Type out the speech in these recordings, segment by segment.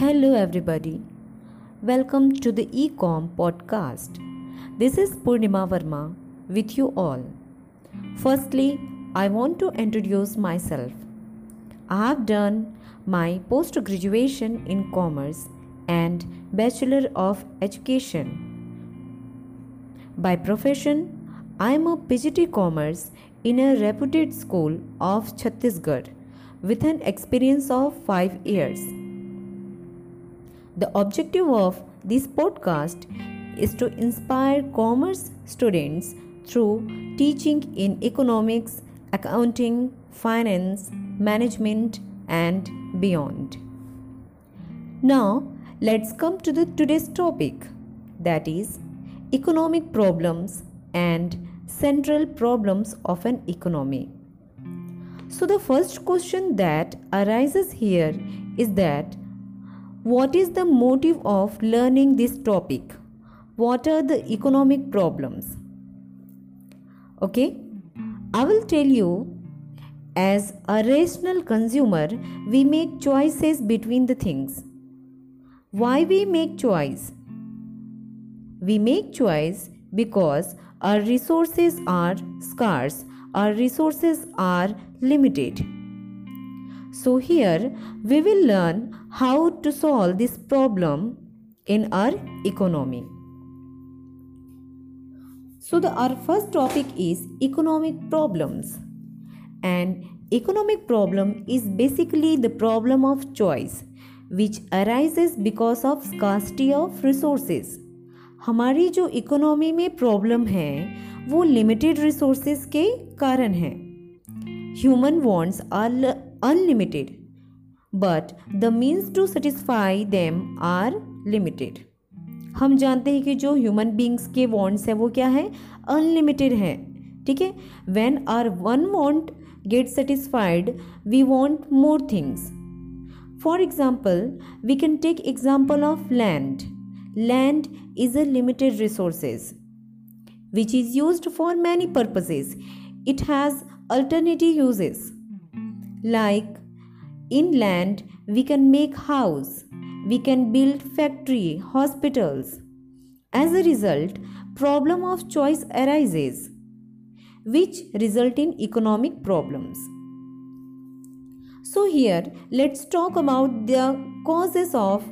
Hello, everybody. Welcome to the Ecom podcast. This is Purnima Verma with you all. Firstly, I want to introduce myself. I have done my post graduation in commerce and Bachelor of Education. By profession, I am a PGT Commerce in a reputed school of Chhattisgarh with an experience of 5 years. The objective of this podcast is to inspire commerce students through teaching in economics, accounting, finance, management, and beyond. Now, let's come to the today's topic that is economic problems and central problems of an economy. So, the first question that arises here is that what is the motive of learning this topic? What are the economic problems? Okay, I will tell you as a rational consumer, we make choices between the things. Why we make choice? We make choice because our resources are scarce, our resources are limited. So, here we will learn how to solve this problem in our economy. So, the, our first topic is economic problems. And economic problem is basically the problem of choice which arises because of scarcity of resources. हमारी जो economy में problem है वो limited resources के कारण है human wants are unlimited but the means to satisfy them are limited हम जानते हैं कि जो ह्यूमन बींग्स के वॉन्ट्स हैं, वो क्या है? अनलिमिटेड है, ठीक है? When are one want get satisfied we want more things for example we can take example of land land is a limited resources which is used for many purposes. It has alternative uses, like in land we can make house we can build factory hospitals as a result problem of choice arises which result in economic problems so here let's talk about the causes of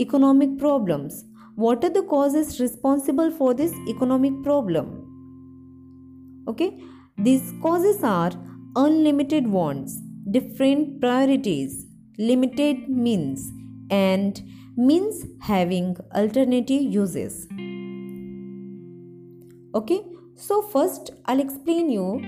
economic problems. What are the causes responsible for this economic problem? Okay, these causes are unlimited wants, different priorities, limited means, and means having alternative uses. Okay, so first I'll explain you.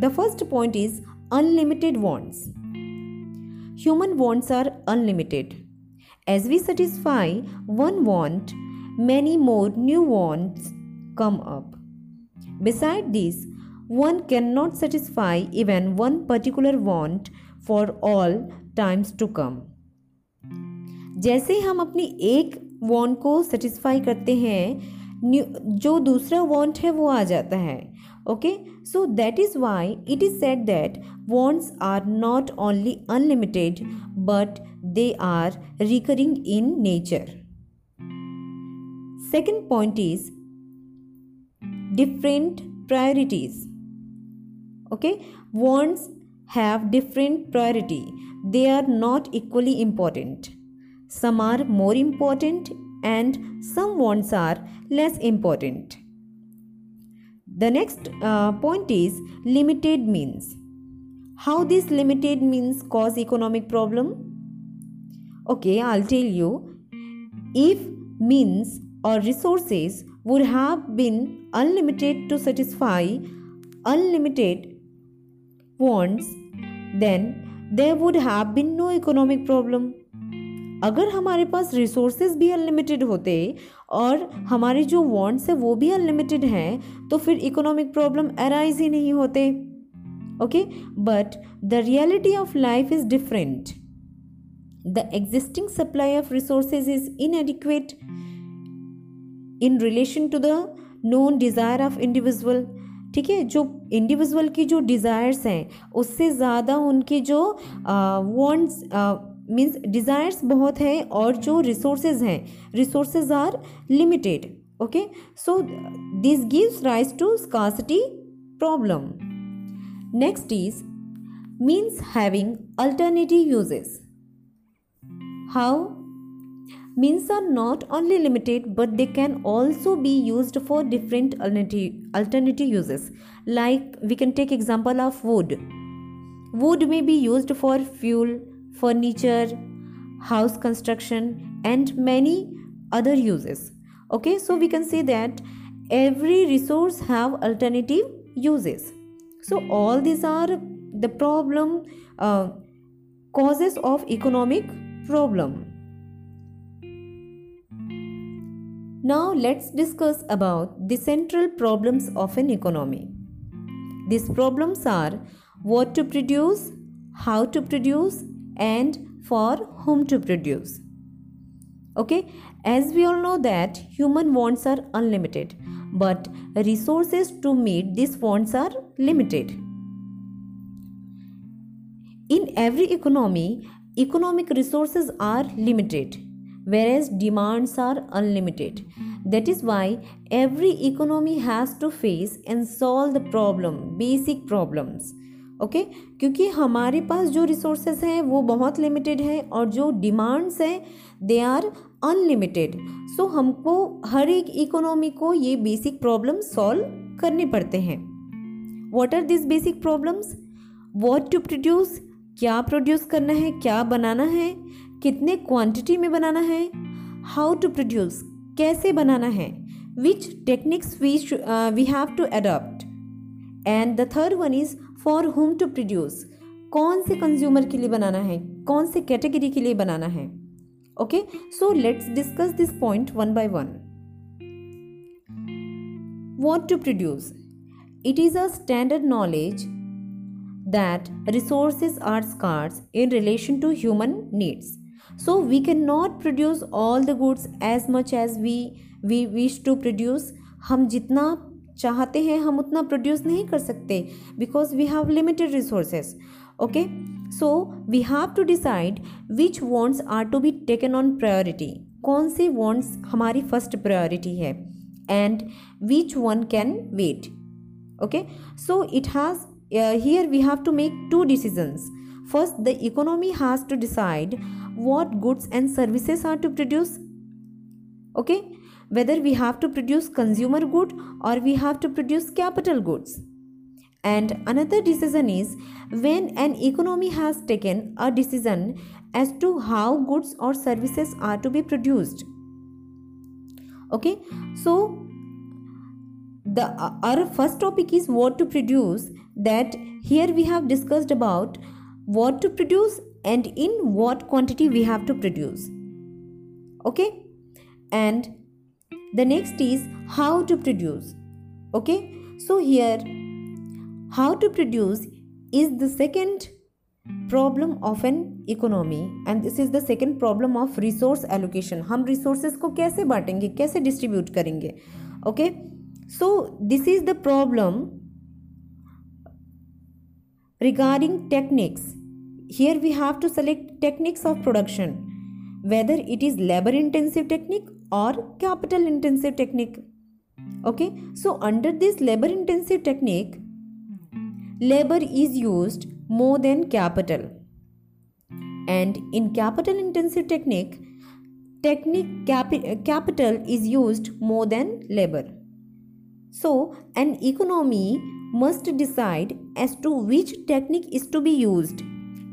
The first point is unlimited wants. Human wants are unlimited as we satisfy one want, many more new wants come up. Beside this, one can not satisfy even one particular want for all times to come जैसे हम अपनी एक want को satisfy करते हैं जो दूसरा want है वो आ जाता है okay so that is why it is set that wants are not only unlimited but they are recurring in nature second point is different priorities Okay, wants have different priority. They are not equally important. Some are more important and some wants are less important. The next uh, point is limited means. How these limited means cause economic problem? Okay, I'll tell you. If means or resources would have been unlimited to satisfy unlimited points then there would have been no economic problem अगर हमारे पास resources भी unlimited होते और हमारे जो wants है वो भी अनलिमिटेड हैं तो फिर इकोनॉमिक प्रॉब्लम अराइज ही नहीं होते। Okay but the reality of life is different the existing supply of resources is in inadequate in relation to the known desire of individual ठीक है, जो इंडिविजुअल की जो डिज़ायर्स हैं, उससे ज़्यादा उनके जो वॉन्ट्स मीन्स डिज़ायर्स बहुत हैं और जो रिसोर्सेज हैं resources are limited okay so this gives rise to scarcity problem next is means having alternative uses how means are not only limited but they can also be used for different alternative uses. Like we can take example of wood. Wood may be used for fuel furniture house construction and many other uses. Okay so we can say that every resource have alternative uses. So all these are the problem uh, causes of economic problem Now let's discuss about the central problems of an economy. These problems are what to produce, how to produce and for whom to produce. Okay, as we all know that human wants are unlimited but resources to meet these wants are limited. In every economy, economic resources are limited whereas demands are unlimited. That is why every economy has to face and solve the problem, basic problems. Okay okay? क्योंकि हमारे पास जो resources हैं वो बहुत limited हैं और जो demands हैं दे आर अनलिमिटेड सो हमको हर एक इकोनॉमी को ये बेसिक प्रॉब्लम सॉल्व करने पड़ते हैं what are this basic problems what to produce क्या प्रोड्यूस करना है क्या बनाना है कितने क्वांटिटी में बनाना है? हाउ टू प्रोड्यूस कैसे बनाना है? Which techniques we we have to adopt and the third one is for whom to produce कौन से कंज्यूमर के लिए बनाना है? कौन से कैटेगरी के लिए बनाना है? Okay so let's discuss this point one by one what to produce it is a standard knowledge that resources are scarce in relation to human needs. so we cannot produce all the goods as much as we we wish to produce हम जितना चाहते हैं हम उतना produce नहीं कर सकते because we have limited resources okay so we have to decide which wants are to be taken on priority कौन से वॉन्ट्स हमारी फर्स्ट प्रायोरिटी है and which one can wait okay so it has uh, here we have to make two decisions first the economy has to decide what goods and services are to produce okay? Whether we have to produce consumer good or we have to produce capital goods. And another decision is when an economy has taken a decision as to how goods or services are to be produced okay? So the our first topic is what to produce that here we have discussed about what to produce and in what quantity we have to produce okay and the next is how to produce okay so here how to produce is the second problem of an economy and this is the second problem of resource allocation हम resources को कैसे बांटेंगे कैसे distribute करेंगे okay so this is the problem regarding techniques here we have to select techniques of production. Whether it is labor intensive technique or capital intensive technique. Okay? So under this labor intensive technique labor is used more than capital. And in capital intensive technique technique capi- capital is used more than labor. So an economy must decide as to which technique is to be used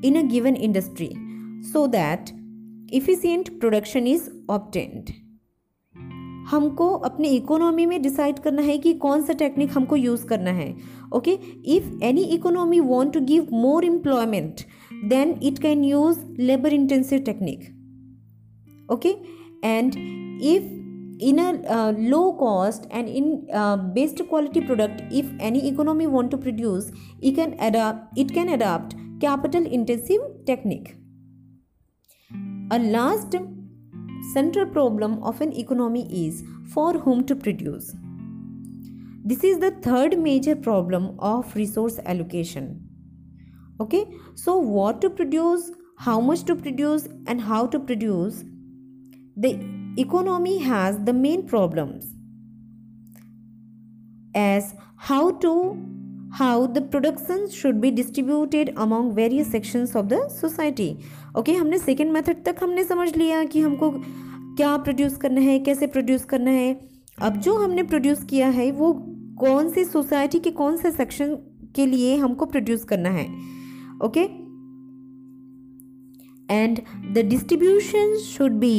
in a given industry so that efficient production is obtained. हमको अपने economy में decide करना है कि कौन सा technique हमको use करना है okay if any economy want to give more employment then it can use labour intensive technique okay and if in a uh, low cost and in uh, best quality product if any economy want to produce it can adapt it can adapt capital intensive technique. A last central problem of an economy is for whom to produce. This is the third major problem of resource allocation. Okay, so what to produce, how much to produce and how to produce, the economy has the main problems as how to how the production should be distributed among various sections of the society. Okay, हमने second method तक हमने समझ लिया कि हमको क्या produce करना है कैसे प्रोड्यूस करना है। अब जो हमने प्रोड्यूस किया है वो कौन सी सोसाइटी के कौन से सेक्शन के लिए हमको प्रोड्यूस करना है। Okay and the distribution should be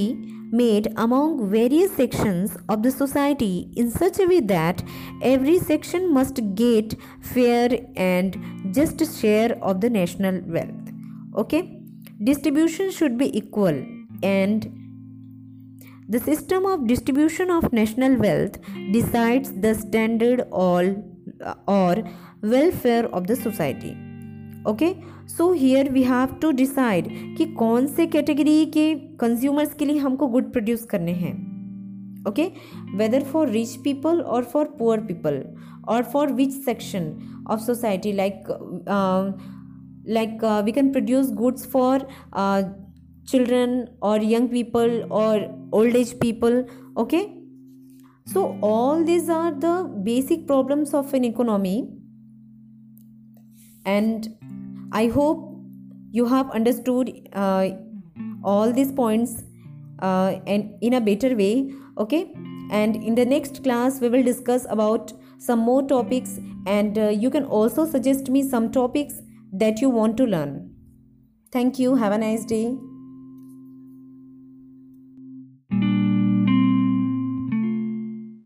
made among various sections of the society in such a way that every section must get fair and just share of the national wealth. Okay? Distribution should be equal and the system of distribution of national wealth decides the standard all or welfare of the society okay so here we have to decide कि कौन से category के consumers के लिए हमको good produce करने हैं। Okay whether for rich people और फॉर पुअर पीपल और for which section of society like like we can produce goods for children or young people or old age people, okay? So, all these are the basic problems of an economy and i hope you have understood uh, all these points uh, and in a better way okay? And in the next class we will discuss about some more topics and uh, you can also suggest me some topics that you want to learn. Thank you. Have a nice day